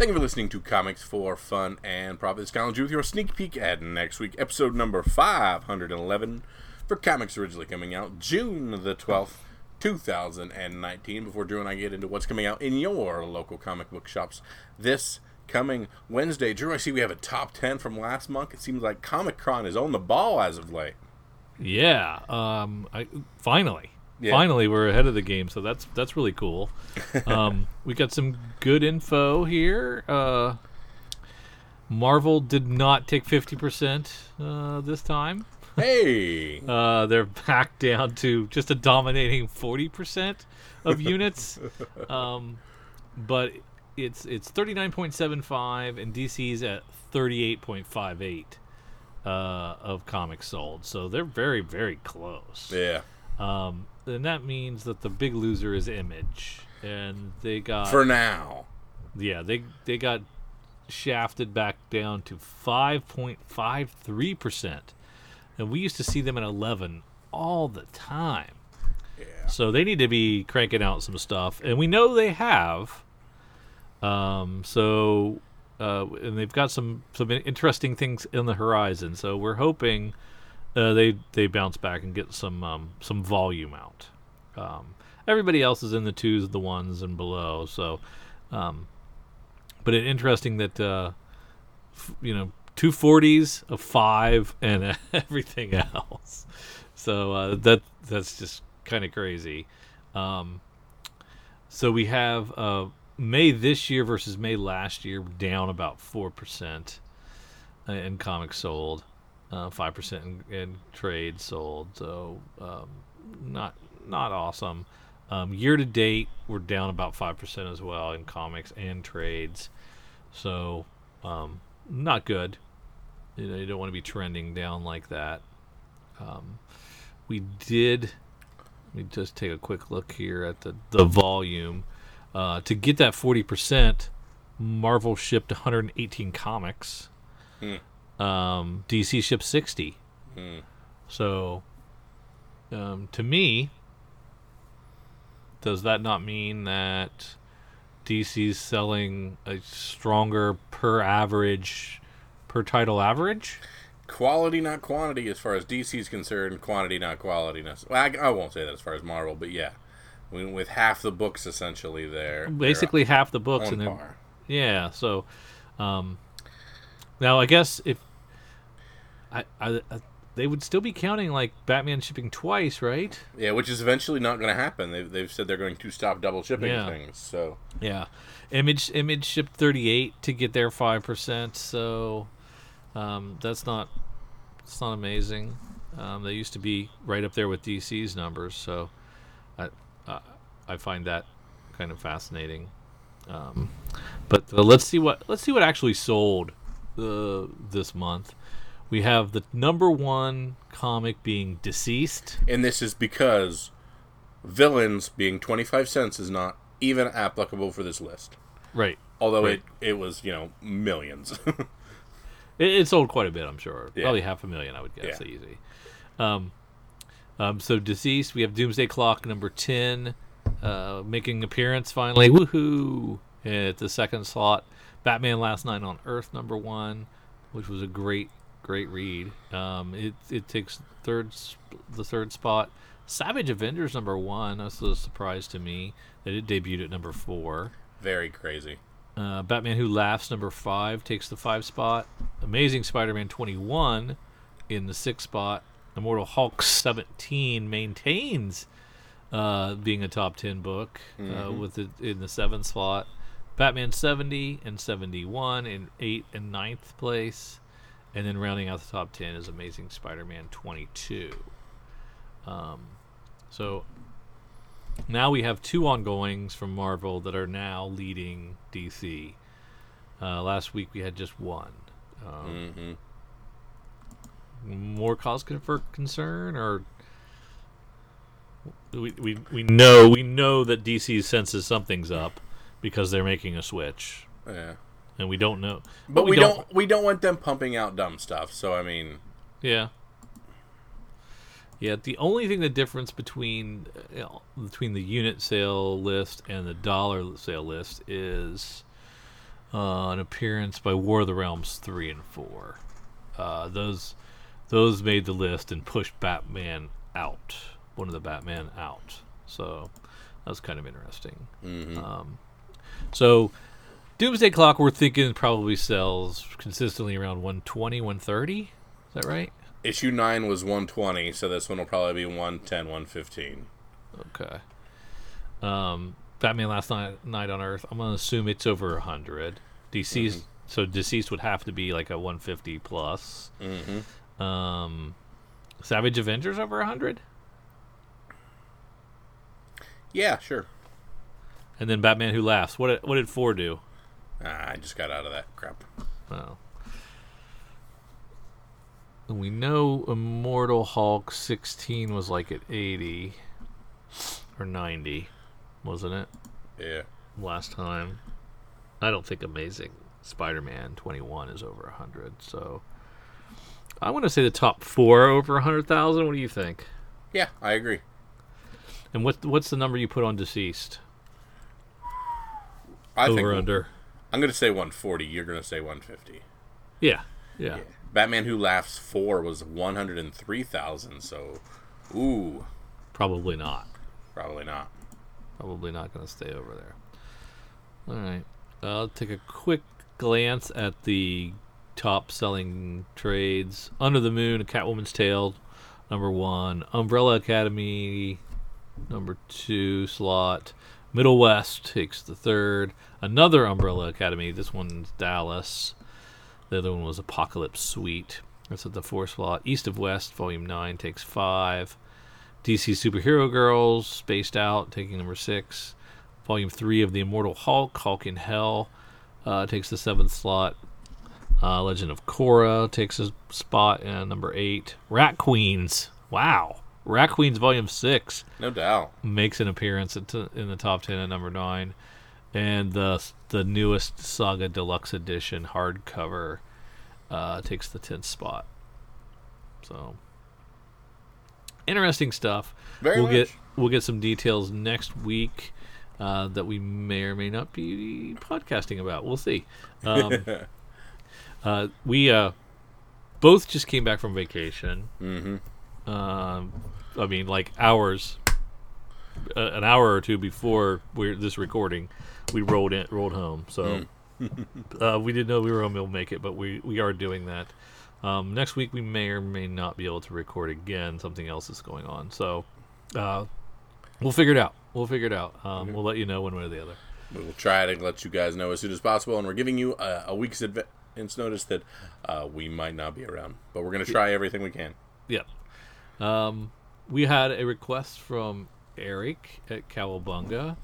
Thank you for listening to Comics for Fun and Profit. It's G with your sneak peek at next week, episode number 511 for comics originally coming out June the 12th, 2019. Before Drew and I get into what's coming out in your local comic book shops this coming Wednesday. Drew, I see we have a top 10 from last month. It seems like Comichron is on the ball as of late. Yeah, um, I, finally. Yeah. Finally, we're ahead of the game, so that's that's really cool. Um, we got some good info here. Uh, Marvel did not take fifty percent uh, this time. Hey! Uh, they're back down to just a dominating forty percent of units, um, but it's it's thirty nine point seven five, and DC's at thirty eight point five eight uh, of comics sold. So they're very very close. yeah. Um, and that means that the big loser is Image, and they got For now. yeah they they got shafted back down to five point five three percent, and we used to see them at eleven all the time. Yeah. So they need to be cranking out some stuff, and we know they have. Um, so uh, and they've got some some interesting things in the horizon. So we're hoping uh, they they bounce back and get some um, some volume out. Um, everybody else is in the twos, the ones, and below. So, um, but it interesting that uh, f- you know two forties, a five, and everything else. So uh, that that's just kind of crazy. Um, so we have uh, May this year versus May last year down about four percent in comics sold, uh, five percent in, in trade sold. So um, not not awesome. Um, year to date, we're down about five percent as well in comics and trades. So um, not good. You know, you don't want to be trending down like that. Um, we did. Let me just take a quick look here at the the volume. Uh, to get that forty percent, Marvel shipped 118 comics. Um, DC shipped 60. So, um, to me, does that not mean that DC's selling a stronger per average, per title average? Quality, not quantity, as far as DC is concerned. Quantity, not quality. Well, I, I won't say that as far as Marvel, but yeah, I mean, with half the books essentially there, Basically, half the books, and. Yeah. So, um, now I guess if I, I, I they would still be counting like Batman shipping twice, right? Yeah, which is eventually not going to happen. They've, they've said they're going to stop double shipping Yeah. things. So Yeah. Image Image shipped 38 to get their 5%, so um, that's not it's not amazing. Um, they used to be right up there with DC's numbers, so I uh, I find that kind of fascinating. Um, but uh, let's see what let's see what actually sold uh, this month. We have the number one comic being DCeased. And this is because villains being 25 cents is not even applicable for this list. Right. Although Right. it, it was, you know, millions. It, it sold quite a bit, I'm sure. Yeah. Probably half a million, I would guess, Yeah. easy. Um, um, so DCeased, we have Doomsday Clock number ten, uh, making appearance finally. Woohoo! At the second slot, Batman Last Night on Earth number one, which was a great, great read. Um, it it takes third the third spot. Savage Avengers number one. That's a surprise to me that it debuted at number four. Very crazy. Uh, Batman Who Laughs, number five, takes the five spot. Amazing Spider-Man 21 in the sixth spot. Immortal Hulk 17 maintains uh, being a top 10 book uh, with it in the seventh slot. Batman 70 and 71 in eighth and ninth place. And then rounding out the top 10 is Amazing Spider-Man 22. Um, so now we have two ongoings from Marvel that are now leading DC. Uh, last week we had just one. Um, hmm More cause for concern, or we, we we know we know that DC senses something's up because they're making a switch, Yeah. And we don't know. But, we, don't, we don't want them pumping out dumb stuff. So I mean, Yeah. Yeah, the only thing the difference between you know, between the unit sale list and the dollar sale list is uh, an appearance by War of the Realms three and four. Uh, those those made the list and pushed Batman out, one of the Batman out. So that's kind of interesting. Um, so Doomsday Clock, we're thinking probably sells consistently around 120, 130. Is that right? Issue 9 was 120, so this one will probably be 110, 115. Okay. Um, Batman Last Night, Night on Earth. I'm gonna assume it's over hundred. DCeased. So DCeased would have to be like a 150 plus. Mm-hmm. Um, Savage Avengers over hundred, Yeah, sure. and then Batman Who Laughs. What did, what did four do? Ah, I just got out of that crap. Oh. We know Immortal Hulk 16 was like at 80 or 90, wasn't it? Yeah. last time. I don't think Amazing Spider-Man 21 is over 100. So I want to say the top four are over 100,000. What do you think? Yeah, I agree. And what what's the number you put on DCeased? I over think under. I'm going to say 140. You're going to say 150. Yeah, yeah. Yeah. Batman Who Laughs 4 was 103,000, so ooh, Probably not. probably not. Probably not going to stay over there. All right. I'll take a quick glance at the top selling trades. Under the Moon, A Catwoman's Tale, number one. Umbrella Academy, number two slot. Middle West takes the third. Another Umbrella Academy. This one's Dallas. The other one was Apocalypse Suite. That's at the fourth slot. East of West, Volume 9, takes five. DC Superhero Girls, Spaced Out, taking number six. Volume three of The Immortal Hulk, Hulk in Hell, uh, takes the seventh slot. Uh, Legend of Korra takes a spot in number eight. Rat Queens, wow. Rat Queens Volume six No doubt. makes an appearance at t- in the top 10 at number 9 and the the newest saga deluxe edition hardcover uh, takes the 10th spot so interesting stuff Very we'll much. get we'll get some details next week uh, that we may or may not be podcasting about we'll see um, uh, we uh, both just came back from vacation Mm-hmm. Um, I mean, like hours, uh, an hour or two before we're this recording, we rolled in, rolled home. So uh, we didn't know we were able to make it, but we we are doing that. Um, next week we may or may not be able to record again. Something else is going on, so uh, we'll figure it out. We'll figure it out. Um, We'll let you know one way or the other. We will try to let you guys know as soon as possible, and we're giving you a, a week's advance notice that uh, we might not be around, but we're going to try everything we can. Yep. Um, we had a request from Eric at Cowabunga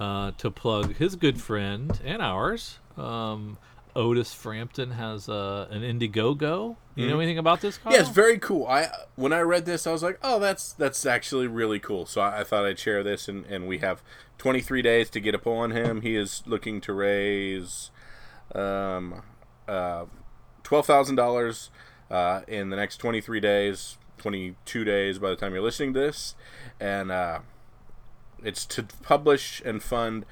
uh, to plug his good friend and ours. Um, Otis Frampton has uh, an Indiegogo. You know anything about this? Kyle? Yeah, it's very cool. I when I read this, I was like, oh, that's that's actually really cool. So I, I thought I'd share this, and, and we have 23 days to get up on him. He is looking to raise um, uh, twelve thousand uh, dollars in the next 23 days, 22 days by the time you're listening to this, and uh, it's to publish and fund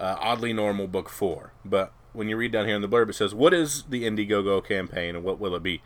uh, Oddly Normal Book 4. But when you read down here in the blurb, it says, What is the Indiegogo campaign and what will it be?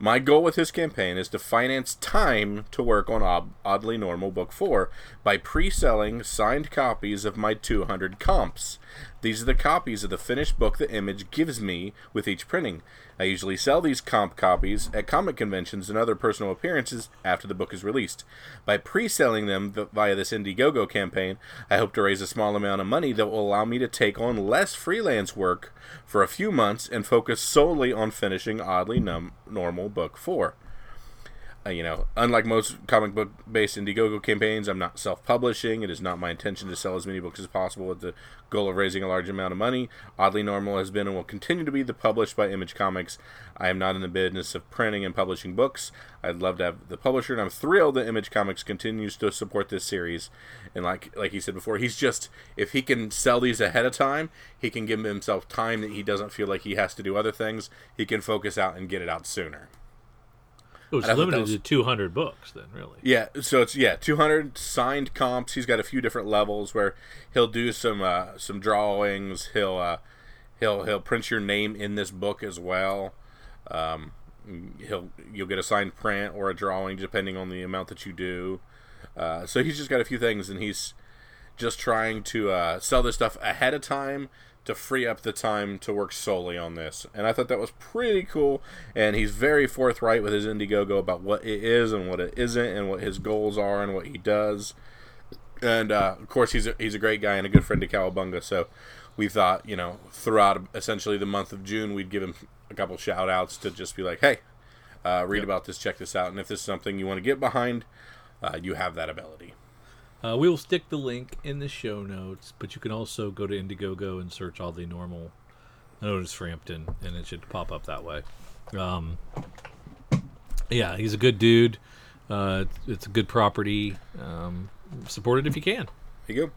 My goal with this campaign is to finance time to work on Ob- Oddly Normal Book 4 by pre selling signed copies of my 200 comps. These are the copies of the finished book the image gives me with each printing. I usually sell these comp copies at comic conventions and other personal appearances after the book is released. By pre selling them th- via this Indiegogo campaign, I hope to raise a small amount of money that will allow me to take on less freelance work for a few months and focus solely on finishing Oddly Num- Normal Book 4. Uh, you know, unlike most comic book based Indiegogo campaigns, I'm not self publishing. It is not my intention to sell as many books as possible with the goal of raising a large amount of money. Oddly Normal has been and will continue to be the published by Image Comics. I am not in the business of printing and publishing books. I'd love to have the publisher, and I'm thrilled that Image Comics continues to support this series. And like like he said before, he's just if he can sell these ahead of time, he can give himself time that he doesn't feel like he has to do other things. He can focus out and get it out sooner. It's I thought that limited was- to 200 books, then, really. Yeah, so it's yeah, 200 signed comps. He's got a few different levels where he'll do some uh, some drawings. He'll uh, he'll he'll print your name in this book as well. Um, he'll you'll get a signed print or a drawing depending on the amount that you do. Uh, so he's just got a few things, and he's just trying to uh, sell this stuff ahead of time to free up the time to work solely on this. And I thought that was pretty cool. And he's very forthright with his Indiegogo about what it is and what it isn't, and what his goals are and what he does. And uh, of course, he's a, he's a great guy and a good friend to Cowabunga. So we thought, you know, throughout essentially the month of June, we'd give him a couple shout outs to just be like, hey, uh, read yep. about this, check this out. And if this is something you want to get behind, uh, you have that ability. Uh, we will stick the link in the show notes, but you can also go to Indiegogo and search Oddly Normal Otis Frampton, and it should pop up that way. Um, yeah, he's a good dude. Uh, it's a good property. Um, support it if you can. There you go.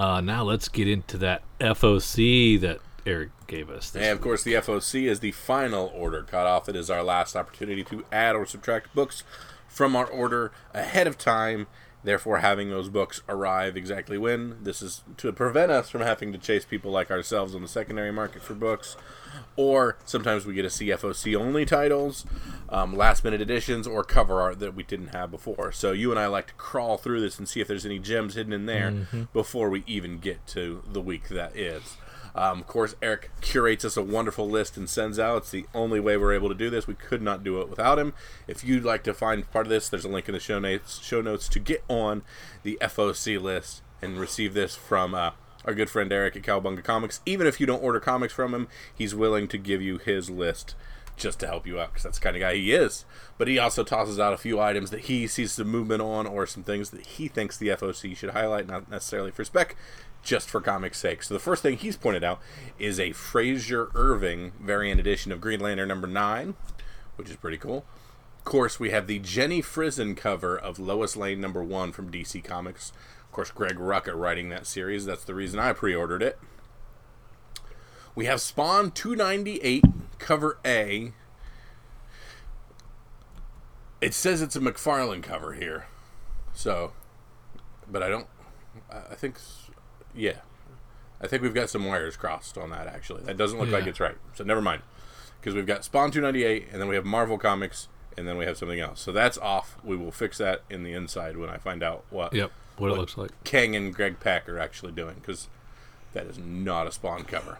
Uh, now let's get into that FOC that Eric gave us. and of course, the FOC is the final order cutoff. It is our last opportunity to add or subtract books from our order ahead of time therefore having those books arrive exactly when. This is to prevent us from having to chase people like ourselves on the secondary market for books. Or sometimes we get a CFOC only titles, um, last minute editions, or cover art that we didn't have before. So you and I like to crawl through this and see if there's any gems hidden in there mm-hmm. before we even get to the week that is. Um, of course, Eric curates us a wonderful list and sends out. It's the only way we're able to do this. We could not do it without him. If you'd like to find part of this, there's a link in the show notes, show notes to get on the FOC list and receive this from uh, our good friend Eric at Cowabunga Comics. Even if you don't order comics from him, he's willing to give you his list just to help you out because that's the kind of guy he is. But he also tosses out a few items that he sees some movement on or some things that he thinks the FOC should highlight, not necessarily for spec, just for comics sake. So the first thing he's pointed out is a Frazer Irving variant edition of Green Lantern number 9, which is pretty cool. Of course, we have the Jenny Frison cover of Lois Lane number 1 from DC Comics. Of course, Greg Rucka writing that series. That's the reason I pre-ordered it. We have Spawn 298 cover A. It says it's a McFarlane cover here. So, but I don't I think yeah. I think we've got some wires crossed on that, actually. That doesn't look yeah. like it's right. So never mind. Because we've got Spawn 298, and then we have Marvel Comics, and then we have something else. So that's off. We will fix that in the inside when I find out what, yep, what, what it looks like. Kang and Greg Pak are actually doing, because that is not a Spawn cover.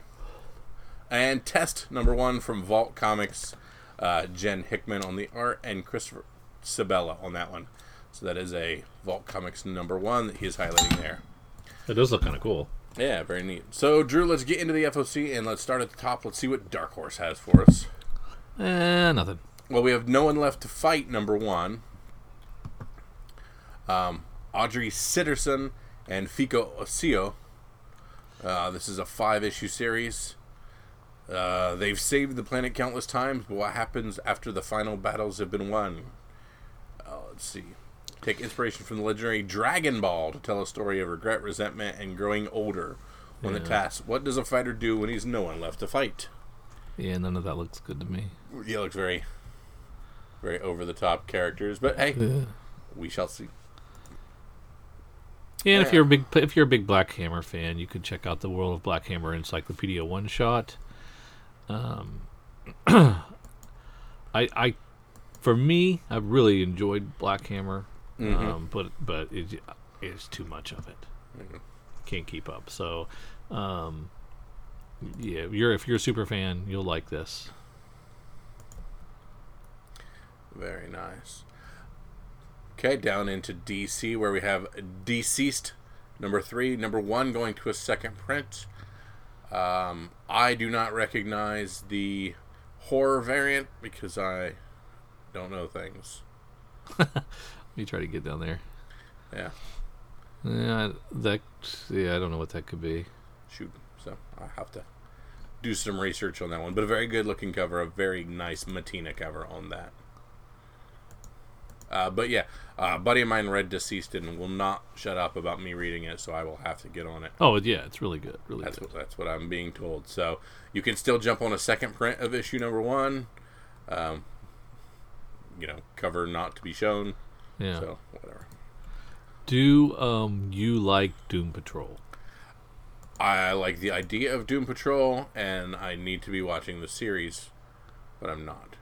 And test number one from Vault Comics, uh, Jen Hickman on the art, and Christopher Sebela on that one. So that is a Vault Comics number one that he is highlighting there. It does look kind of cool. Yeah, very neat. So, Drew, let's get into the FOC and let's start at the top. Let's see what Dark Horse has for us. Eh, nothing. Well, we have No One Left to Fight, number one. Um, Aubrey Sitterson and Fico Ossio. Uh, this is a five issue series. Uh, they've saved the planet countless times, but what happens after the final battles have been won? Uh, let's see. Take inspiration from the legendary Dragon Ball to tell a story of regret, resentment, and growing older when yeah. the task. What does a fighter do when he's no one left to fight? Yeah, none of that looks good to me. Yeah, looks very, very over the top characters. But hey, yeah. we shall see. Yeah, and yeah. if you're a big if you're a big Black Hammer fan, you could check out the World of Black Hammer Encyclopedia one shot. Um, I I for me, I've really enjoyed Black Hammer. Mm-hmm. Um, but but it, it's too much of it. Mm-hmm. Can't keep up. So, um, yeah, if you're if you're a super fan, you'll like this. Very nice. Okay, down into DC where we have DCeased number three, number one going to a second print. Um, I do not recognize the horror variant because I don't know things. me try to get down there. Yeah. Yeah, that. Yeah, I don't know what that could be. Shoot. So I have to do some research on that one. But a very good looking cover, a very nice Mattina cover on that. Uh, but yeah, uh, buddy of mine read DCeased and will not shut up about me reading it, so I will have to get on it. Oh yeah, it's really good. Really that's good. What, that's what I'm being told. So you can still jump on a second print of issue number one. Um, you know, cover not to be shown. Yeah. So whatever. Do um you like Doom Patrol? I like the idea of Doom Patrol, and I need to be watching the series, but I'm not.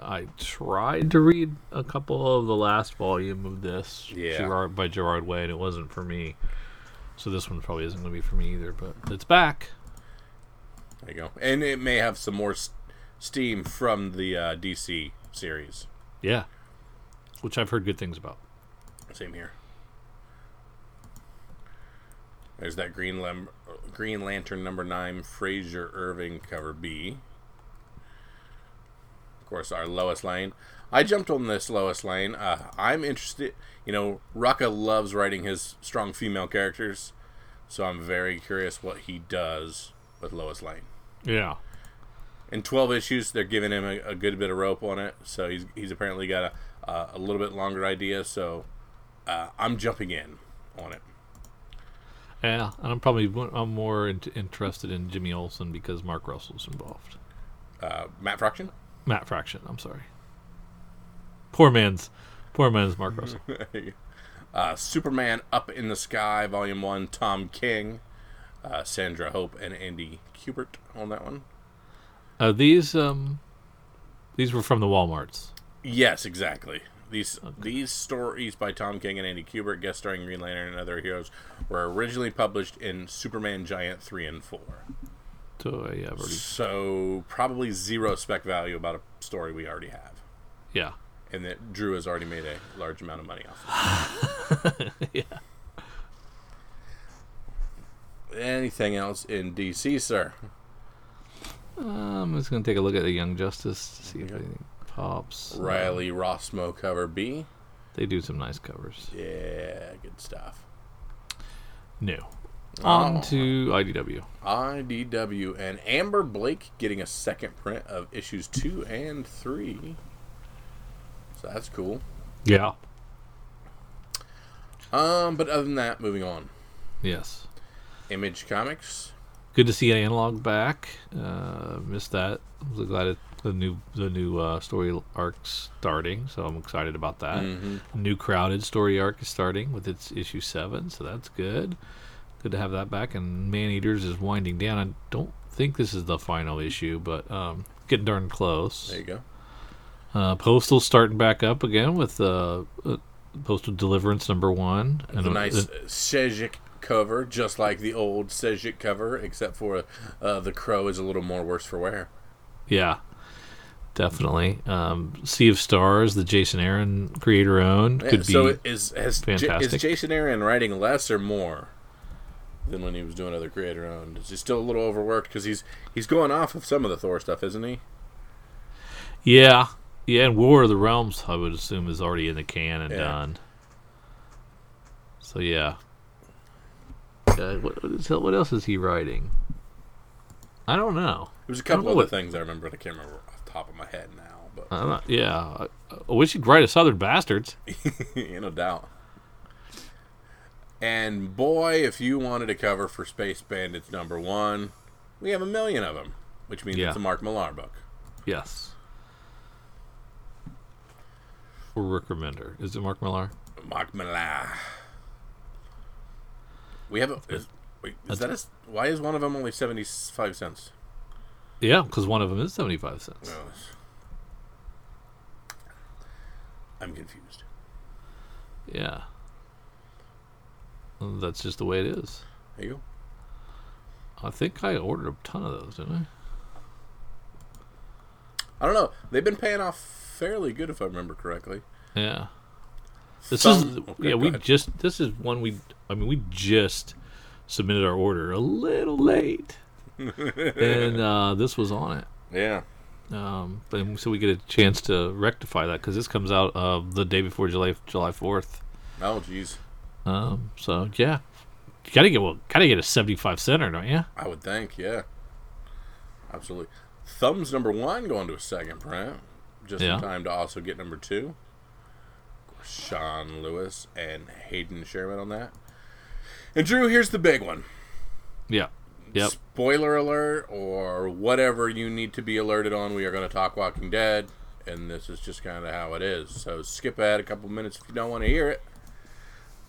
I tried to read a couple of the last volume of this Yeah. Gerard, by Gerard Way, and it wasn't for me. So this one probably isn't going to be for me either. But it's back. There you go. And it may have some more steam from the uh, DC series. Yeah, which I've heard good things about. Same here. There's that Green Lam- Green Lantern number nine, Frazer Irving cover B. Of course, our Lois Lane. I jumped on this Lois Lane. Uh, I'm interested. You know, Rucka loves writing his strong female characters, so I'm very curious what he does with Lois Lane. Yeah, In 12 issues, they're giving him a, a good bit of rope on it, so he's he's apparently got a uh, a little bit longer idea. So uh, I'm jumping in on it. yeah, and I'm probably I'm more in- interested in Jimmy Olsen because Mark Russell's involved. Uh, Matt Fraction. Matt Fraction. I'm sorry. Poor man's, poor man's Mark Russell. uh, Superman Up in the Sky, Volume 1, Tom King, uh, Sandra Hope, and Andy Kubert on that one. Uh, these um, these were from the WalMarts. Yes, exactly. These these stories by Tom King and Andy Kubert, guest starring Green Lantern and other heroes, were originally published in Superman Giant 3 and 4. So uh, yeah, already, So probably zero spec value about a story we already have. yeah, And that Drew has already made a large amount of money off of. yeah. Anything else in DC, sir? I'm just gonna take a look at the Young Justice to see if anything pops. Uh, Riley Rossmo cover B. they do some nice covers. Yeah, good stuff. New. On Oh. to IDW. IDW and Amber Blake getting a second print of issues two and three. So that's cool. Yeah. Um, but other than that, moving on. Yes. Image Comics. Good to see Analog back. Uh, missed that. I'm glad it, the new the new uh, story arc starting, so I'm excited about that. Mhm. New crowded story arc is starting with its issue seven, so that's good. Good to have that back. And Man Eaters is winding down. I don't think this is the final issue, but um, getting darn close. There you go. Uh, Postal starting back up again with uh, uh, Postal Deliverance number one. The uh, nice uh, Sejic cover, just like the old Sejic cover, except for uh, the crow is a little more worse for wear. yeah, definitely. Um, sea of Stars, the Jason Aaron creator owned, could be. so is has J- is. Jason Aaron writing less or more than when he was doing other creator owned? Is he still a little overworked because he's he's going off of some of the Thor stuff, isn't he? yeah, yeah, and War of the Realms, I would assume, is already in the can and Yeah. done. So yeah. Uh, what, what else is he writing? I don't know. There was a couple other what- things I remember. but I can't remember top of my head now, but uh, I'm not, yeah, I, wish he'd write a Southern Bastards. no doubt. And boy, if you wanted a cover for Space Bandits number one, we have a million of them, which means Yeah. it's a Mark Millar book. Yes. Or Rick Remender. Is it Mark Millar? Mark Millar. We have a. Is, wait, is that a, why is one of them only seventy five cents? Yeah, because one of them is 75 cents. No, I'm confused. Yeah. That's just the way it is. There you go. I think I ordered a ton of those, didn't I I don't know. They've been paying off fairly good, if I remember correctly. Yeah. This Some- is okay, yeah. We ahead. just this is one we. I mean, we just submitted our order a little late, and uh, this was on it. Yeah. Um, but so we get a chance to rectify that because this comes out uh, the day before July July fourth. Oh, jeez. Um, so yeah, you gotta get well, gotta get a seventy-five center, don't you? I would think, yeah. Absolutely. Thumbs number one going to a second print. Just Yeah. in time to also get number two. Sean Lewis and Hayden Sherman on that. And Drew, here's the big one. Yeah. Yep. Spoiler alert, or whatever you need to be alerted on. We are going to talk Walking Dead, and this is just kind of how it is. So skip ahead a couple minutes if you don't want to hear it.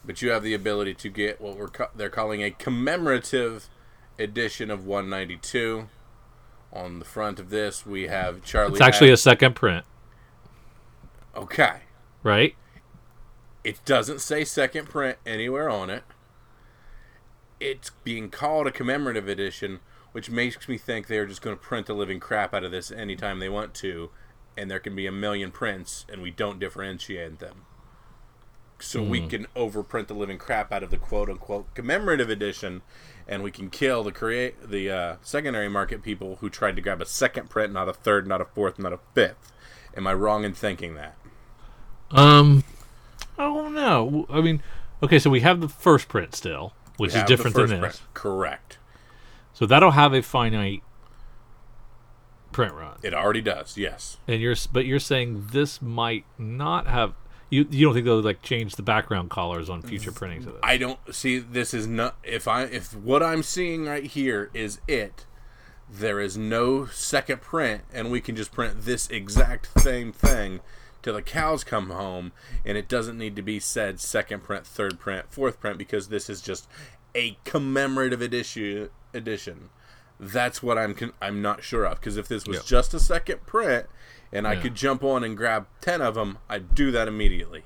but you have the ability to get what we're ca- they're calling a commemorative edition of 192. On the front of this, we have Charlie. It's actually a second print, okay. right? It doesn't say second print anywhere on it. It's being called a commemorative edition, which makes me think they're just going to print the living crap out of this anytime they want to, and there can be a million prints, and we don't differentiate them. So we can overprint the living crap out of the quote unquote commemorative edition, and we can kill the create the uh, secondary market people who tried to grab a second print, not a third, not a fourth, not a fifth. Am I wrong in thinking that? Um, I don't know. I mean, okay, so we have the first print still, which is different than this. print. Correct. So that'll have a finite print run, It already does. Yes. and you're but you're saying this might not have. You you don't think they'll like change the background colors on future printings of this? I don't see this is not if I if what I'm seeing right here is it. There is no second print, and we can just print this exact same thing till the cows come home, and it doesn't need to be said second print, third print, fourth print because this is just a commemorative edition. Edition. That's what I'm con- I'm not sure of because if this was Yeah. just a second print and I could jump on and grab ten of them, I'd do that immediately.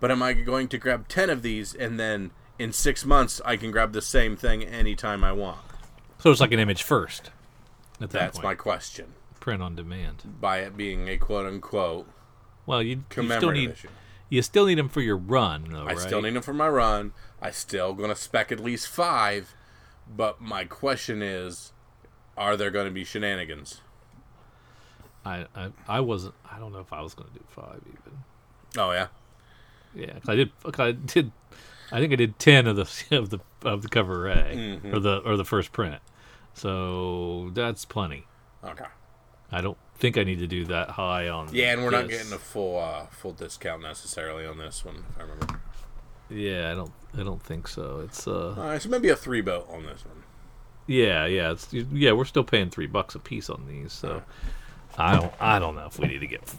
But am I going to grab 10 of these and then in six months I can grab the same thing anytime I want? So it's like an image first. At that That's point, my question. print on demand. By it being a quote unquote Well, you, you still need issue. you still need them for your run, though, I right? still need them for my run. I still going to spec at least five. But my question is are there going to be shenanigans? I, I I wasn't. I don't know if I was going to do five even. Oh, yeah? Yeah, 'cause I did. I did. I think I did ten of the of the of the cover array Mm-hmm. or the or the first print. So that's plenty. Okay. I don't think I need to do that high on. Yeah, and we're not getting a full uh, full discount necessarily on this one, if I remember. Yeah, I don't. I don't think so. It's uh. All right, so maybe a three boat on this one. Yeah, yeah. It's yeah. We're still paying three bucks a piece on these. So I don't. I don't know if we need to get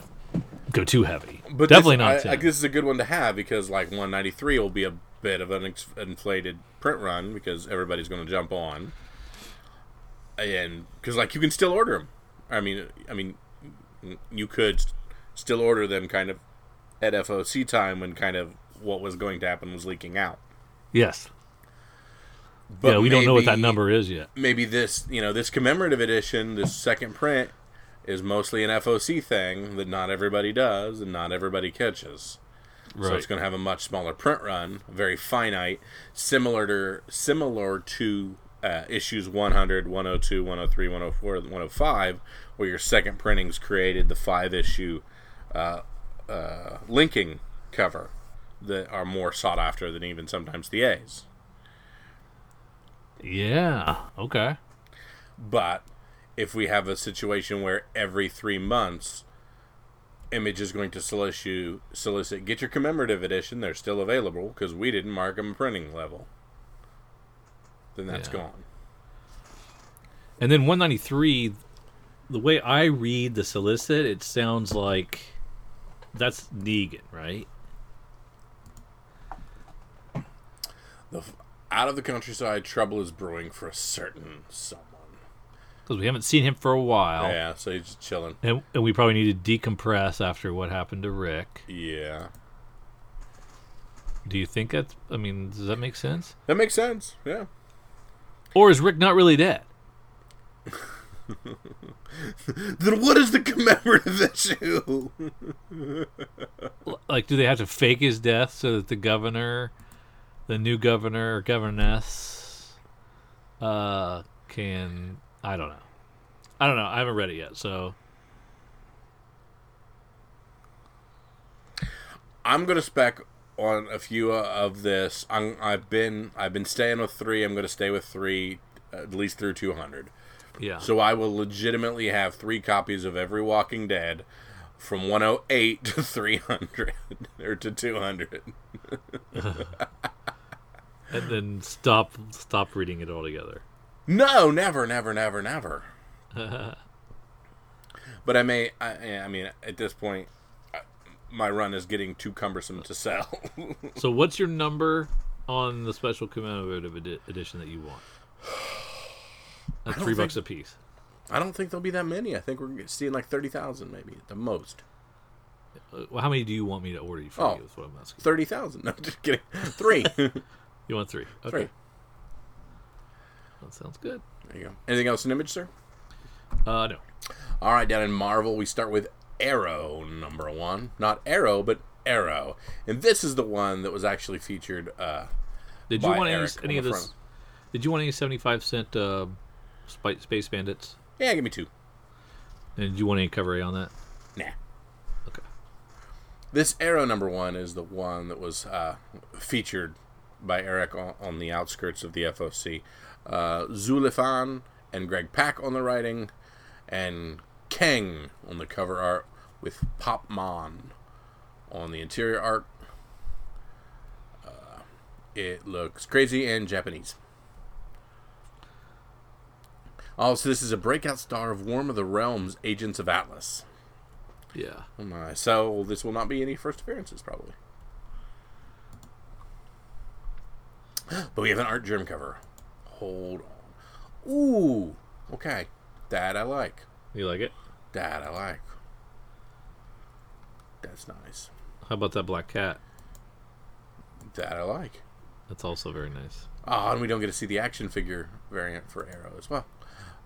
go too heavy. But Definitely this, not. I, 10. I this is a good one to have because like 193 will be a bit of an ex- inflated print run because everybody's going to jump on, and because like you can still order them. I mean, I mean, you could still order them kind of at FOC time when kind of what was going to happen was leaking out. yes. But yeah, we don't know what that number is yet. maybe this you know this commemorative edition this second print is mostly an foc thing that not everybody does and not everybody catches Right. so it's going to have a much smaller print run very finite similar to similar to uh, issues 100 102 103 104 105 where your second printing's created the five issue uh, uh, linking cover that are more sought after than even sometimes the a's Yeah. Okay. But if we have a situation where every three months, Image is going to solicit, solicit get your commemorative edition, they're still available because we didn't mark them printing level, then that's Yeah. gone. And then 193, the way I read the solicit, it sounds like that's Negan, right? The out of the countryside, trouble is brewing for a certain someone. Because we haven't seen him for a while. Yeah, so he's just chilling. And, and we probably need to decompress after what happened to Rick. Yeah, Do you think that's, I mean, does that make sense? that makes sense. Yeah. Or is Rick not really dead? Then what is the commemorative issue? Like, do they have to fake his death so that the governor, the new governor or governess, uh, can. I don't know. I don't know. I haven't read it yet, so. I'm gonna spec on a few of this. I'm, I've been I've been staying with three. I'm gonna stay with three at least through 200. Yeah. So I will legitimately have three copies of every Walking Dead from 108 to 300 or to 200. and then stop stop reading it altogether. No, never, never, never, never. but I may. I, I mean, at this point, I- my run is getting too cumbersome to sell. So what's your number on the special commemorative edi- edition that you want? Three bucks a piece. I don't think there'll be that many. I think we're seeing like thirty thousand, maybe at the most. Uh, well, how many do you want me to order you for? Oh. you, is what I'm asking. Thirty thousand. No, just kidding. Three. You want three? Okay, Three. that sounds good. There you go. Anything else in image, sir? Uh, no. All right, down in Marvel, we start with Aero number one. Not Arrow, but Aero. And this is the one that was actually featured. Uh, Did you want any, any of this? front. Did you want any seventy-five cent uh, Space Bandits? yeah, give me two. And did you want any cover on that? Nah. Okay. This Aero number one is the one that was uh, featured by Eric on, on the outskirts of the FOC. Uh, Zhou Liefen and Greg Pak on the writing, and Kang on the cover art with Pop Mhan on the interior art. Uh, it looks crazy and Japanese. Also, this is a breakout star of War of the Realms, Agents of Atlas. Yeah. Oh my. So this will not be any first appearances, probably. But we have an Artgerm cover. Hold on. Ooh. Okay. That I like. You like it? That I like. That's nice. How about that black cat? That I like. That's also very nice. Ah, and we don't get to see the action figure variant for Aero as well.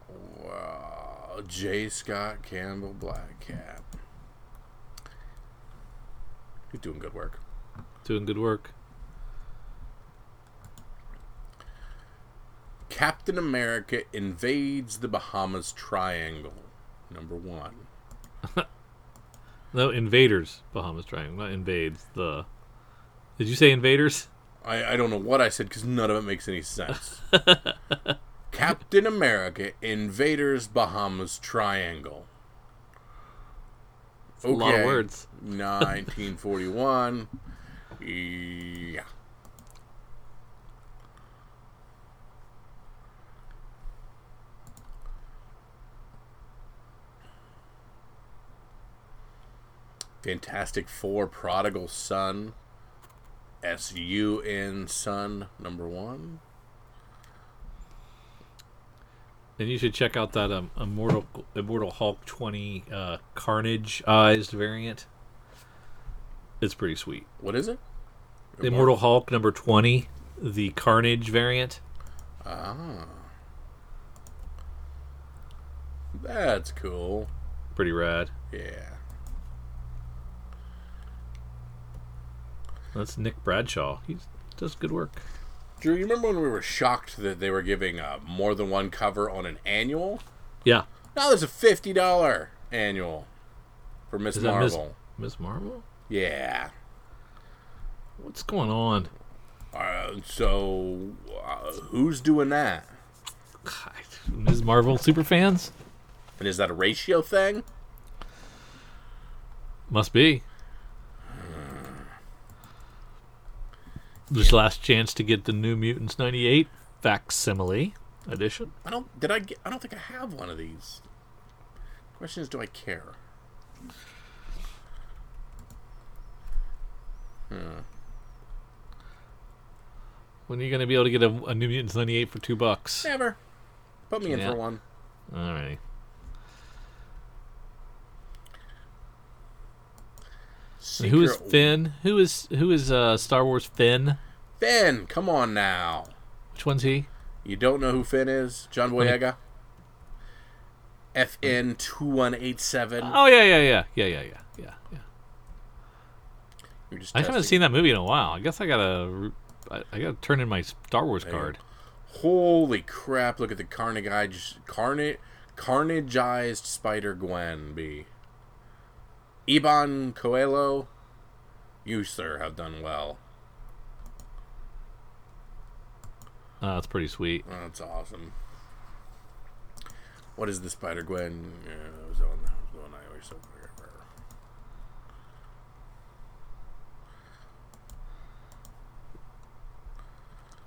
Wow. J. Scott Campbell Black Cat. He's doing good work. Doing good work. Captain America invades the Bahamas Triangle. Number one. No, invaders. Bahamas Triangle, not invades. The. Did you say invaders? I, I don't know what I said because none of it makes any sense. Captain America invaders Bahamas Triangle. a lot of words. 1941. Yeah. Fantastic Four Prodigal Son. S U N Son number one. And you should check out that um, Immortal Immortal Hulk 20 uh, Carnage eyes variant. It's pretty sweet. What is it? The Immortal Hulk number 20, the Carnage variant. Ah. That's cool. Pretty rad. Yeah. That's Nick Bradshaw. He does good work. Drew, you remember when we were shocked that they were giving uh, more than one cover on an annual? Yeah. Now there's a fifty dollar annual for Miss Is Miss, Marvel. Miss Marvel? Yeah. What's going on? Uh, so uh, who's doing that? Ms. Marvel super fans? And is that a ratio thing? Must be. This last chance to get the New Mutants 98 facsimile edition. I don't. Did I get? I don't think I have one of these. Question is, do I care? Hmm. When are you going to be able to get a, a New Mutants 98 for two bucks? Never. Put me in for one. Alrighty. And Who is Secret- Finn? Who is who is uh, Star Wars Finn? Finn, come on now. Which one's he? You don't know who Finn is? John Boyega? FN two one eight seven. Oh yeah, yeah, yeah, yeah, yeah, yeah, yeah. yeah. I haven't seen that movie in a while. I guess I gotta, I, I gotta turn in my Star Wars you card. Holy crap! Look at the carnage, carnage, carnageized Spider Gwen B. Iban Coelho, you sir have done well. Uh, that's pretty sweet. Oh, that's awesome. What is the Spider Gwen? Yeah, that was the one- that was the one I always.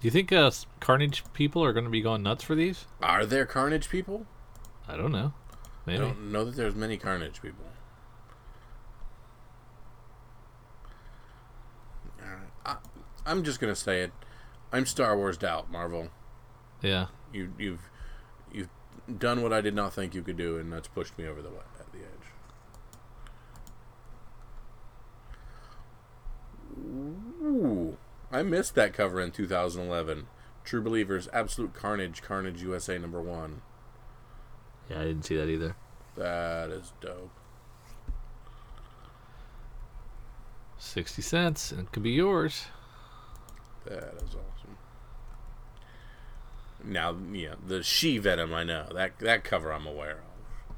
Do you think uh, Carnage people are going to be going nuts for these? Are there Carnage people? I don't know. I don't know that there's many Carnage people. I'm just gonna say it. I'm Star Wars out, Marvel. Yeah. You you've you've done what I did not think you could do, and that's pushed me over the at the edge. Ooh, I missed that cover in 2011. True Believers, Absolute Carnage, Carnage USA number one. Yeah, I didn't see that either. That is dope. 60 cents, and it could be yours. That is awesome. Now, yeah, the She Venom, I know that that cover I'm aware of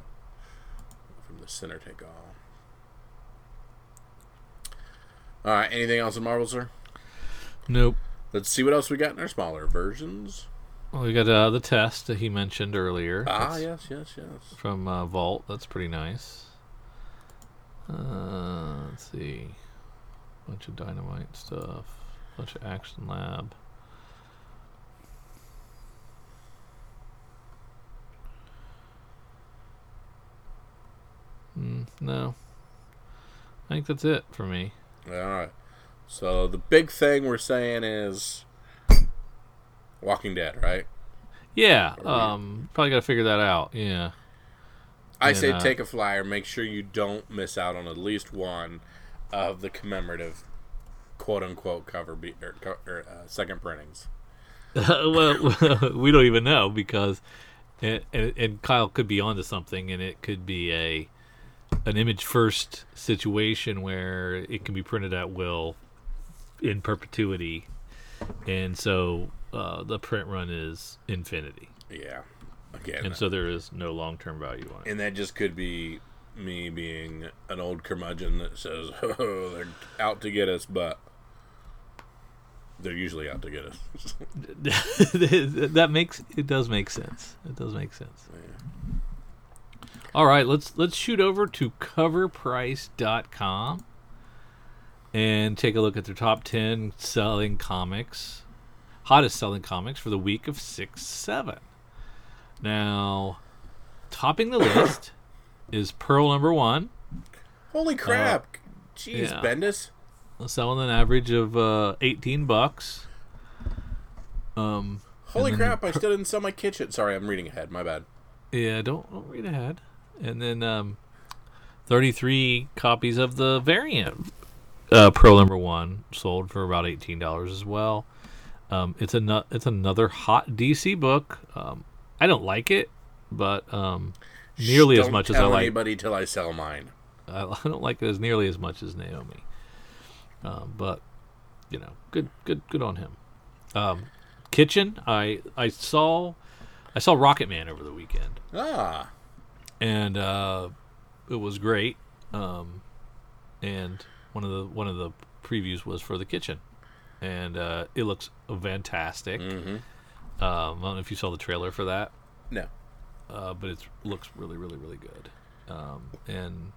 from the center take all. All right, anything else in Marvel, sir? Nope. Let's see what else we got in our smaller versions. Well, we got uh, the test that he mentioned earlier. Ah, yes, yes, yes. From uh, Vault. That's pretty nice. Uh, let's see. Bunch of dynamite stuff. Bunch of Action Lab. Mm, no. I think that's it for me. All right. So the big thing we're saying is Walking Dead, right? Yeah, we- um, probably got to figure that out. Yeah. I And, say uh, take a flyer. Make sure you don't miss out on at least one of the commemorative, quote unquote, cover be- or, or uh, second printings. well, we don't even know because, and, and, and Kyle could be onto something, and it could be a an image first situation where it can be printed at will in perpetuity, and so uh, the print run is infinity, Yeah. Again, and so there is no long term value on it. and that just could be me being an old curmudgeon that says, "Oh, they're out to get us," but they're usually out to get us. that makes it does make sense. It does make sense. All right, let's let's shoot over to coverprice.com and take a look at their top 10 selling comics, hottest selling comics for the week of 6 7. Now, topping the list is Pearl number 1, Holy crap! Uh, Jeez, yeah. Bendis. Selling an average of uh, 18 bucks. Um Holy crap! I still didn't sell my kitchen. Sorry, I'm reading ahead. My bad. Yeah, don't don't read ahead. And then um, thirty-three copies of the variant uh, Pro number one sold for about eighteen dollars as well. Um, it's a it's another hot DC book. Um, I don't like it, but um, nearly as much as I tell like. anybody till I sell mine. I, I don't like it as nearly as much as Naomi. Um, but you know, good good good on him. Um, Kitchen, I I saw I saw Rocket Man over the weekend Ah, and uh, it was great. Um, and one of the one of the previews was for the kitchen, and uh, it looks fantastic. mm-hmm. Um, I don't know if you saw the trailer for that, no. uh, but it looks really, really, really good. Um, and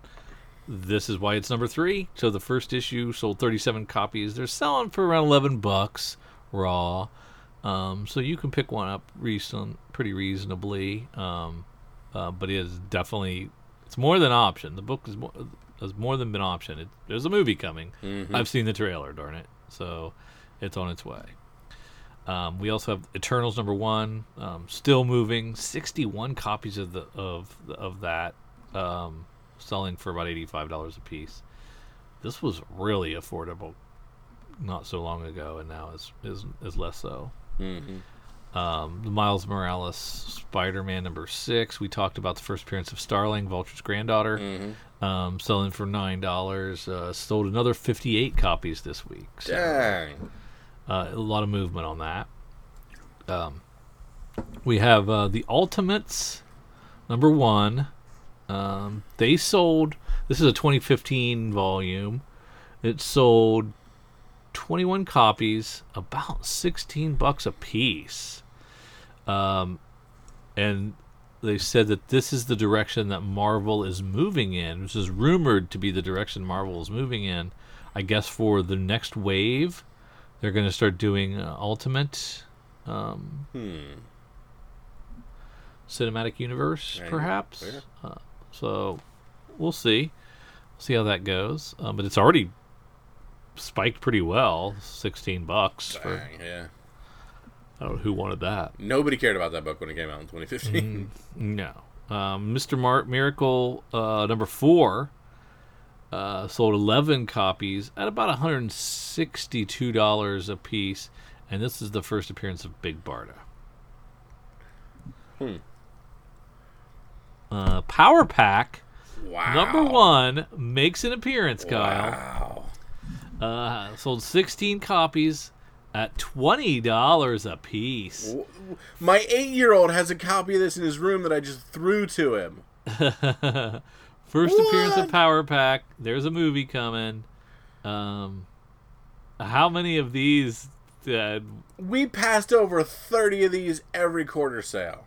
this is why it's number three. So the first issue sold 37 copies. They're selling for around 11 bucks raw. Um, so you can pick one up reason pretty reasonably. Um, uh, but it is definitely it's more than option. The book is more has more than been option. It, there's a movie coming. Mhm. I've seen the trailer. Darn it! So it's on its way. Um, we also have Eternals number one, um, still moving. Sixty-one copies of the of of that, um, selling for about eighty-five dollars a piece. This was really affordable not so long ago, and now is is is less so. Mm-hmm. Um, the Miles Morales Spider-Man number six. We talked about the first appearance of Starling, Vulture's granddaughter, Mm-hmm. um, selling for nine dollars. Uh, sold another fifty-eight copies this week. So, Dang. uh, a lot of movement on that. Um, we have uh, the Ultimates number one. Um, they sold. This is a 2015 volume. It sold 21 copies, about 16 bucks a piece. Um, and they said that this is the direction that Marvel is moving in, which is rumored to be the direction Marvel is moving in. I guess for the next wave, they're going to start doing uh, Ultimate um, Hmm. cinematic universe, Yeah, perhaps. yeah. Uh, so we'll see, We'll see how that goes. Um, but it's already spiked pretty well, sixteen bucks. For, Dang, yeah. I don't know who wanted that. Nobody cared about that book when it came out in 2015. No. Um, Mr. Mar- Miracle uh, number four uh, sold 11 copies at about $162 a piece, and this is the first appearance of Big Barda. Hmm. Uh, Power Pack Wow. number one makes an appearance, Kyle. Wow. Uh, sold 16 copies at $20 a piece. W- w- My eight-year-old has a copy of this in his room that I just threw to him. First appearance of Power Pack. There's a movie coming. Um, how many of these uh, We passed over 30 of these every quarter sale.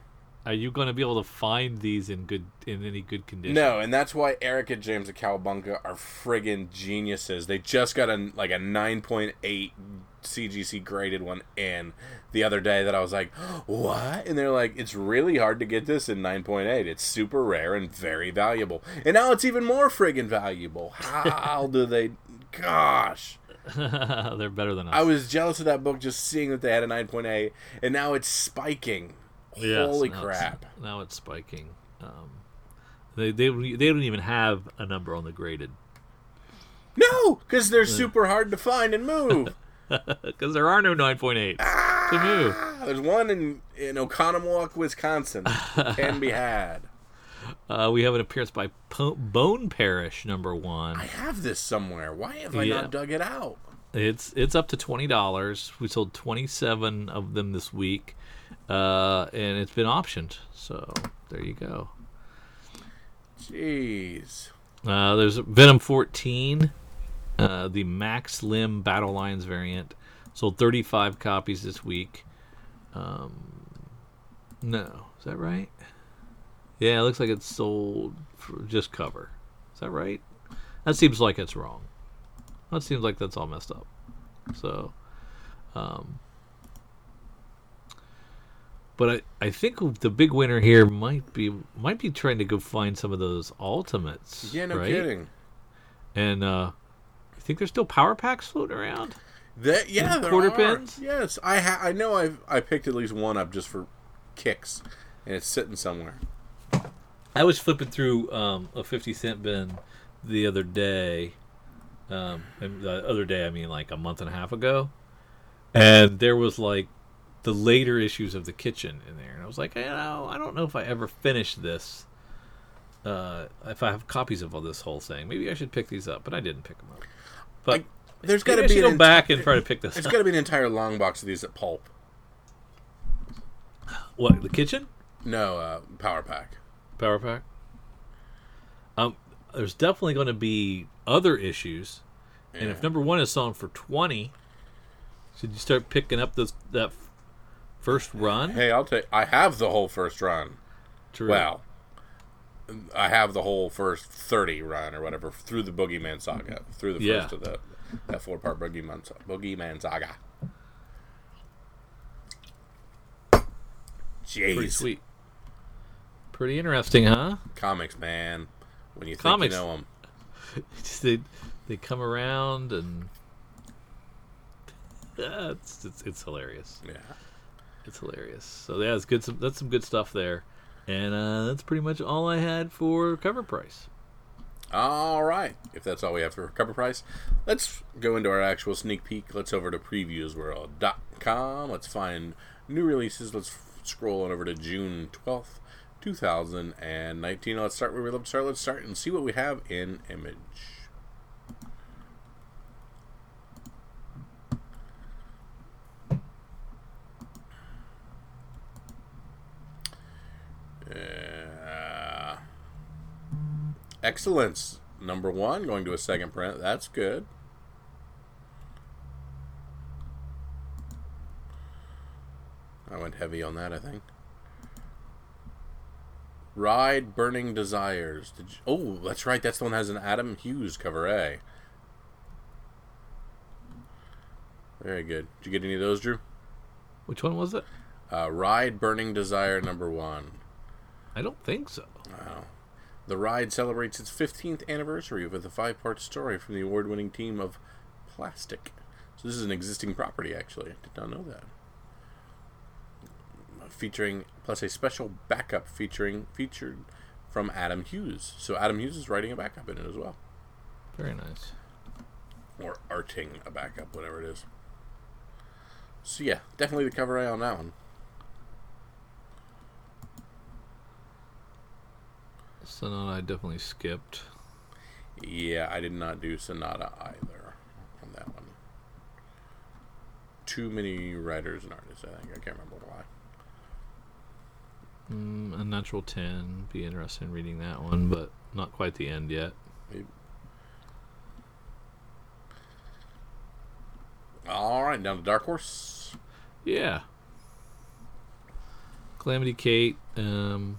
Are you going to be able to find these in good in any good condition? No, and that's why Eric and James at Cowabunga are friggin' geniuses. They just got a like a 9.8 CGC graded one in the other day that I was like, "What?" And they're like, "It's really hard to get this in 9.8. It's super rare and very valuable." And now it's even more friggin' valuable. How do they gosh. They're better than us. I was jealous of that book just seeing that they had a 9.8 and now it's spiking. Yes, Holy now crap. It's, now it's spiking. Um, they they they don't even have a number on the graded No, cuz they're super hard to find and move. because there are no 9.8 to move. Ah, There's one in in Oconomowoc, Wisconsin. Can be had. Uh, we have an appearance by po- Bone Parish number one. I have this somewhere. Why have I Yeah. not dug it out? It's it's up to twenty dollars. We sold twenty seven of them this week, uh, and it's been optioned. So there you go. Jeez. Uh, there's Venom fourteen, uh, the Max Lim Battle Lines variant. Sold thirty five copies this week. Um, no, is that right? Yeah, it looks like it's sold for just cover. Is that right? That seems like it's wrong. That seems like that's all messed up. So, um, but I, I think the big winner here might be might be trying to go find some of those ultimates. Yeah, no right? kidding. And uh, I think there's still power packs floating around. That yeah, there quarter are. pins? Yes, I ha- I know I've I picked at least one up just for kicks, and it's sitting somewhere. I was flipping through um, a 50 cent bin the other day. Um, the other day, I mean like a month and a half ago. And there was like the later issues of The Kitchen in there. And I was like, you know, I don't know if I ever finished this. Uh, if I have copies of all this whole thing, maybe I should pick these up. But I didn't pick them up. But there's got to be go ent- back and try to pick this There's got to be an entire long box of these at Pulp. What, The Kitchen? No, uh, Power Pack. Power Pack. Um, there's definitely going to be other issues, and if number one is selling for twenty, should you start picking up this that first run? Hey, I'll take. I have the whole first run. True. Well, I have the whole first thirty run or whatever through the Boogeyman saga, through the Yeah. first of the that four part Boogeyman Boogeyman saga. Jeez, pretty sweet. Pretty interesting, huh? comics, man. When you think Comics. you know them, Just they they come around and Yeah, it's, it's it's hilarious. yeah. It's hilarious. So yeah, it's good. Some, that's some good stuff there, and uh, that's pretty much all I had for cover price. All right. If that's all we have for cover price, let's go into our actual sneak peek. Let's over to previewsworld.com. Let's find new releases. Let's scroll on over to June 12th, 2019. Let's start where we love to start. Let's start and see what we have in image. Uh, excellence. Number one going to a second print. That's good. I went heavy on that i think. Ride burning desires. Did you, oh that's right. That's the one that has an adam hughes cover a very good. Did you get any of those drew? Which one was it? uh, ride burning desire number one. I don't think so. Wow. The ride celebrates its 15th anniversary with a five part story from the award winning team of Plastic. So this is an existing property, actually. I did not know that. Featuring plus a special backup featuring featured from Adam Hughes. So Adam Hughes is writing a backup in it as well, Very nice. or arting a backup, whatever it is. So yeah, definitely the cover eye on that one. Sonata I definitely skipped. Yeah, I did not do Sonata either on that one. Too many writers and artists, I think. I can't remember why. Mm, Unnatural 10. Be interested in reading that one, but not quite the end yet. All right, down to Dark Horse. Yeah. Calamity Kate. Um,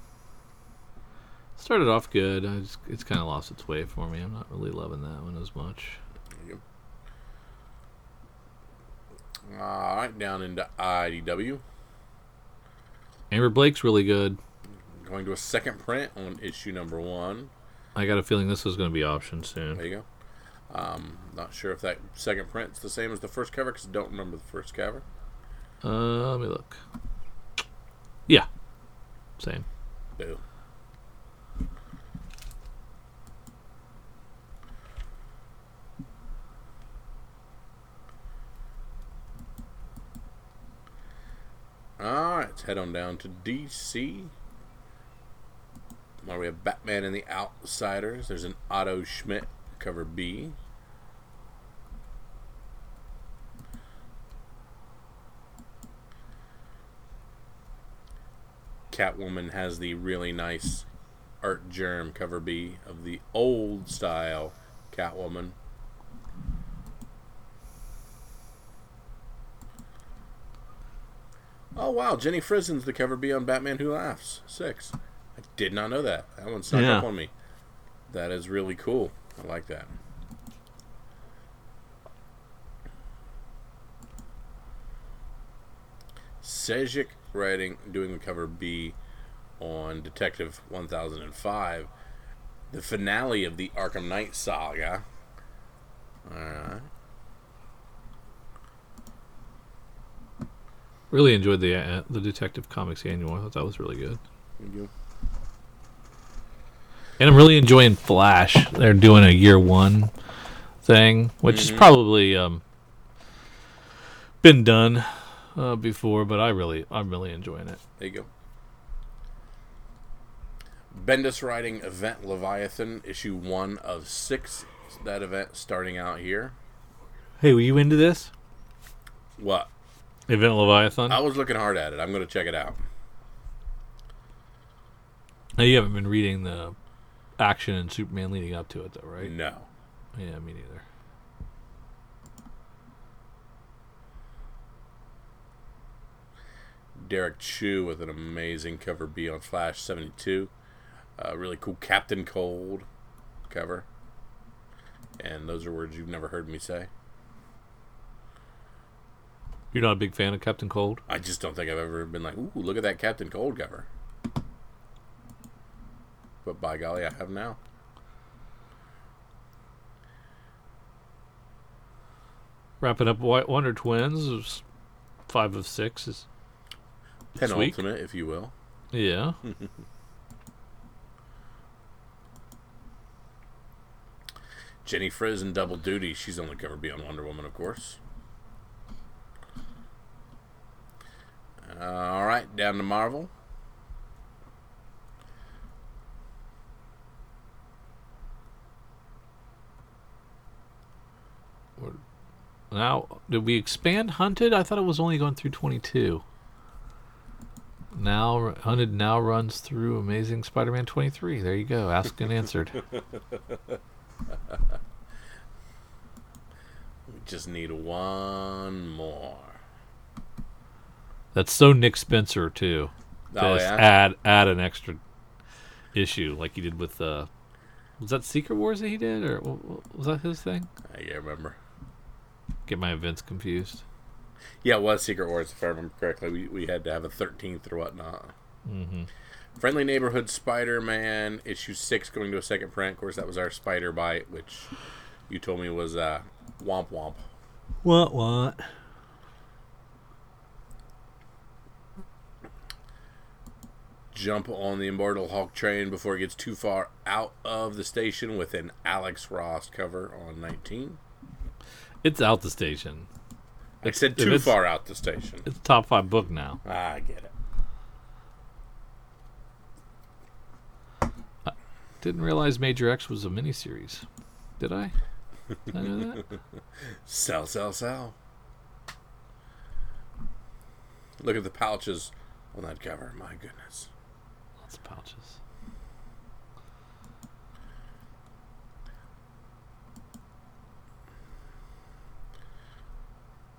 started off good. I just, it's kind of lost its way for me. I'm not really loving that one as much. Go. All right, down into IDW. Amber Blake's really good. Going to a second print on issue number one. I got a feeling this is going to be optioned soon. There you go. Um, not sure if that second print's the same as the first cover because I don't remember the first cover. Uh, let me look. Yeah. Same. Boo. Alright, let's head on down to DC. Where we have Batman and the Outsiders. There's an Otto Schmidt cover B. Catwoman has the really nice Artgerm cover B of the old style Catwoman. Oh wow, Jenny Frison's the cover B on Batman Who Laughs six. I did not know that. That one snuck up on me. That is really cool. I like that. Sejic writing, doing the cover B on Detective 1005, the finale of the Arkham Knight saga. Alright. Really enjoyed the uh, the Detective Comics annual. I thought that was really good. There you go. And I'm really enjoying Flash. They're doing a year one thing, which has probably um, been done uh, before, but I really, I'm really enjoying it. There you go. Bendis writing Event Leviathan, issue one of six. That event starting out here. Hey, were you into this What? Event Leviathan? I was looking hard at it. I'm going to check it out. Now you haven't been reading the action and Superman leading up to it, though, right? No. Yeah, me neither. Derrick Chew with an amazing cover B on Flash 72. Uh, really cool Captain Cold cover. And those are words you've never heard me say. You're not a big fan of Captain Cold? I just don't think I've ever been like, ooh, look at that Captain Cold cover. But by golly, I have now. Wrapping up White Wonder Twins, five of six. Is This week? Penultimate, if you will. yeah. Jenny Frison Double Duty. She's only cover B on Wonder Woman, of course. Uh, all right, down to Marvel. Now, did we expand Hunted? I thought it was only going through 22. Now, Hunted now runs through Amazing Spider Man 23. There you go. Asked and answered. We just need one more. That's so Nick Spencer, too. Oh, Just yeah? add, add an extra issue like he did with. Uh, was that Secret Wars that he did? Or w- w- was that his thing? I can't remember. Get my events confused. Yeah, it was Secret Wars, if I remember correctly. We, we had to have a 13th or whatnot. hmm Friendly Neighborhood Spider Man, issue 6, going to a second print. Of course, that was our Spider Bite, which you told me was uh, Womp Womp. What? What? Jump on the Immortal Hulk train before it gets too far out of the station with an Alex Ross cover on 19. It's out the station. I said too it's- far out the station. It's top five book now. Ah, I get it. Didn't realize Major X was a miniseries. Did I? Did I know that? Sell, sell, sell. Look at the pouches on that cover. My goodness. Pouches.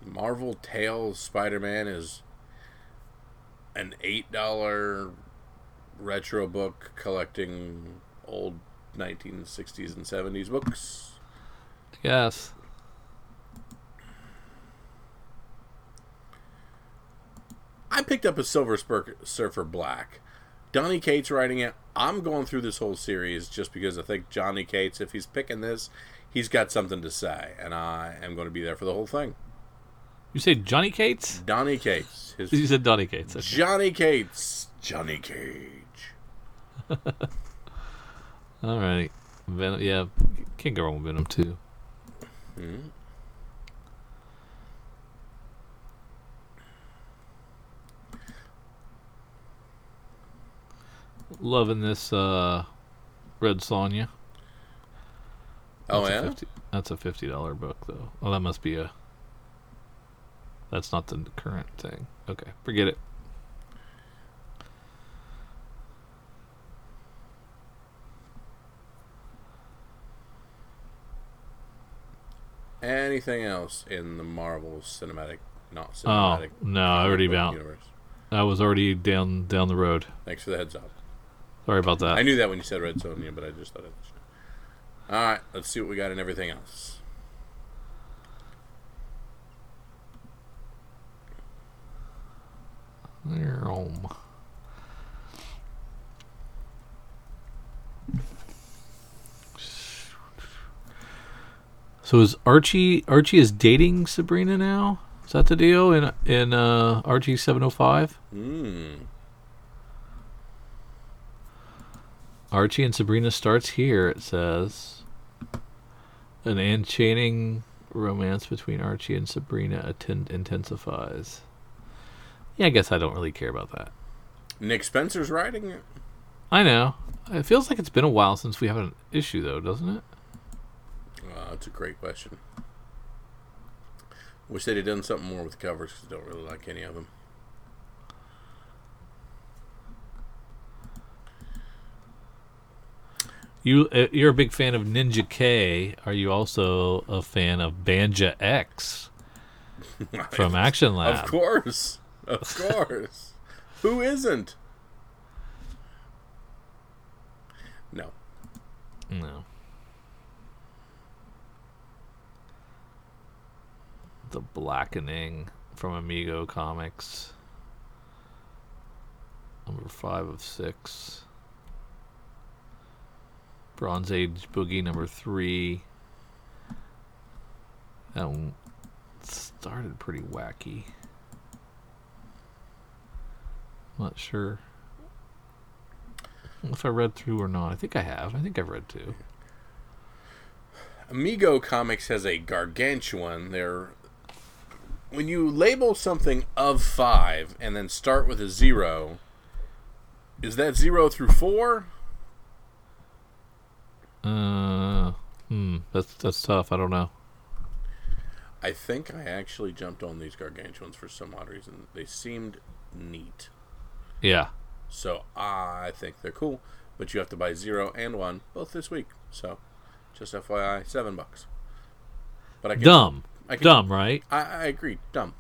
Marvel Tales Spider Man is an $8 retro book collecting old 1960s and 70s books. Yes. I picked up a Silver Surfer Black. Donny Cates writing it. I'm going through this whole series just because I think Johnny Cates, if he's picking this, he's got something to say, and I am going to be there for the whole thing. You say Johnny Cates? Donny Cates, his You said Donny Cates. Okay. Johnny Cates, Johnny Cage. All right. Venom. Yeah, can't go wrong with Venom too. Mhm. Loving this uh, Red Sonja. Oh That's a yeah, 50, that's a fifty dollar book though. Oh, that must be a. That's not the current thing. Okay, forget it. anything else in the Marvel cinematic, not cinematic. Oh no, I already about. universe? I was already down down the road. Thanks for the heads up. Sorry about that. I knew that when you said Red Sonja, but I just thought it. Was. All right, let's see what we got in everything else. Home. So is Archie Archie is dating Sabrina now? Is that the deal in in uh, Archie seven oh five? Hmm. Archie and Sabrina starts here. It says an enchanting romance between Archie and Sabrina atten- intensifies. Yeah, I guess I don't really care about that. Nick Spencer's writing it. I know. It feels like it's been a while since we have an issue, though, doesn't it? Uh, that's a great question. Wish they'd have done something more with covers because I don't really like any of them. You uh, you're a big fan of Ninja K. Are you also a fan of Banja X from Action Lab? Of course. Of course. Who isn't? No. No. The Blackening from Amigo Comics. Number five of six. Bronze Age Boogie number three. That one started pretty wacky. Not sure if I read through or not. I think I have. I think I've read two. Amigo Comics has a gargantuan. They're when you label something of five and then start with a zero, is that zero through four? Uh, hmm. That's that's tough. I don't know. I think I actually jumped on these gargantuans for some odd reason. They seemed neat. Yeah. So I think they're cool. But you have to buy zero and one both this week. So just FYI, seven bucks. But I can Dumb. I can, Dumb, right? I, I agree. Dumb.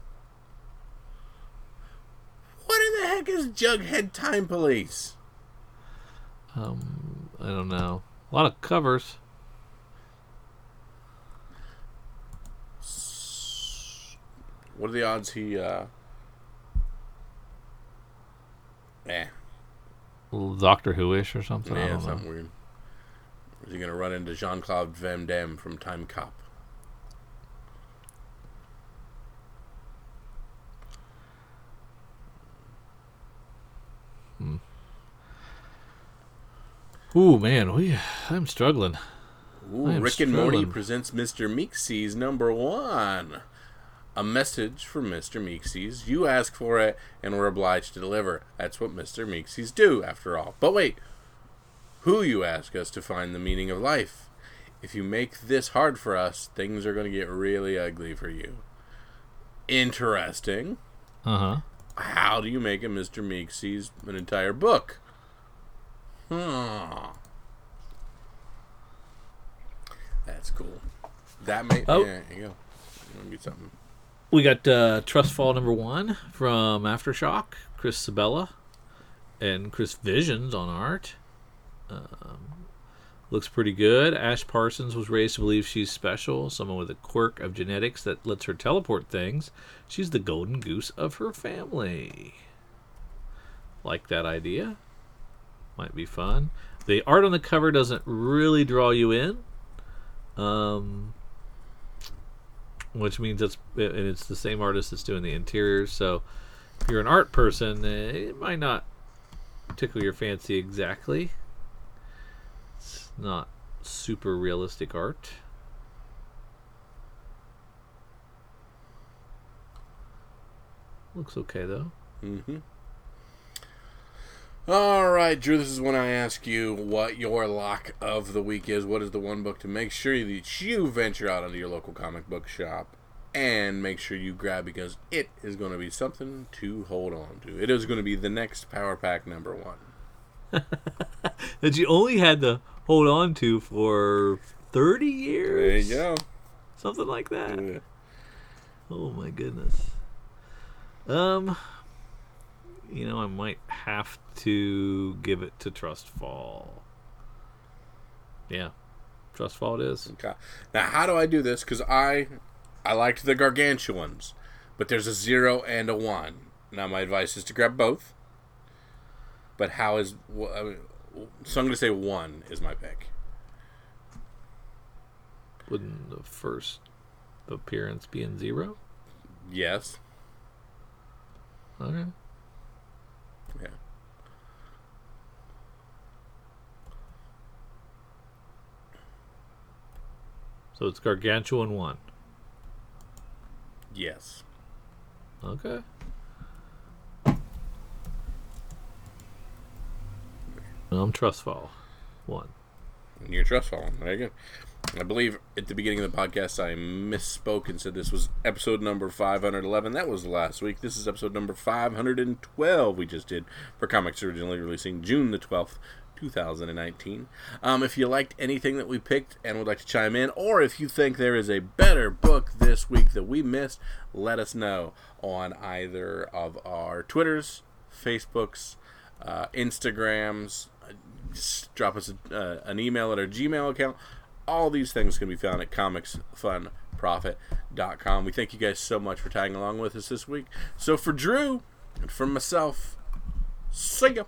What in the heck is Jughead Time Police? Um, I don't know. A lot of covers. What are the odds he? uh Eh. Doctor Who ish or something. Yeah, something know. weird. Is he gonna run into Jean Claude Van Damme from Time Cop? Hmm. Ooh, man, we I'm struggling. Ooh, I Rick and Morty presents Mr. Meeseeks number one. A message from Mr. Meeseeks. You ask for it, and we're obliged to deliver. That's what Mr. Meeseeks do, after all. But wait, who you ask us to find the meaning of life? If you make this hard for us, things are going to get really ugly for you. Interesting. Uh huh. How do you make a Mr. Meeseeks an entire book? Hmm. That's cool. That may. Oh. Yeah, here you go. Let me get something. We got uh, Trust Fall number one from Aftershock, Chris Sebela, and Chris Visions on art. Um, looks pretty good. Ash Parsons was raised to believe she's special, someone with a quirk of genetics that lets her teleport things. She's the golden goose of her family. Like that idea? Might be fun. The art on the cover doesn't really draw you in. Um, which means it's and it's the same artist that's doing the interiors. So if you're an art person, eh, it might not tickle your fancy exactly. It's not super realistic art. Looks okay though. Mm-hmm. All right, Drew. This is when I ask you what your lock of the week is. What is the one book to make sure that you venture out into your local comic book shop and make sure you grab because it is going to be something to hold on to. It is going to be the next Power Pack number one. That you only had to hold on to for thirty years. There you go. Something like that. Yeah. Oh my goodness. Um, you know, I might have to give it to Trust Fall. Yeah, Trust Fall it is. Okay. Now, how do I do this? Because I, I liked the gargantuans, but there's a zero and a one. Now, my advice is to grab both. But how is? wh- I mean, so I'm going to say one is my pick. Wouldn't the first appearance be in zero? Yes. Okay. Yeah. So it's Gargantuan one. Yes. Okay. I'm Trust Fall one. Your trust fallen. There you go. I believe at the beginning of the podcast I misspoke and said this was episode number 511. That was last week. This is episode number 512 we just did for comics originally releasing June the 12th, 2019. Um, if you liked anything that we picked and would like to chime in, or if you think there is a better book this week that we missed, let us know on either of our Twitters, Facebooks, uh, Instagrams. Just drop us a, uh, an email at our Gmail account. All these things can be found at comicsfunprofit.com. We thank you guys so much for tagging along with us this week. So for Drew and for myself, see ya.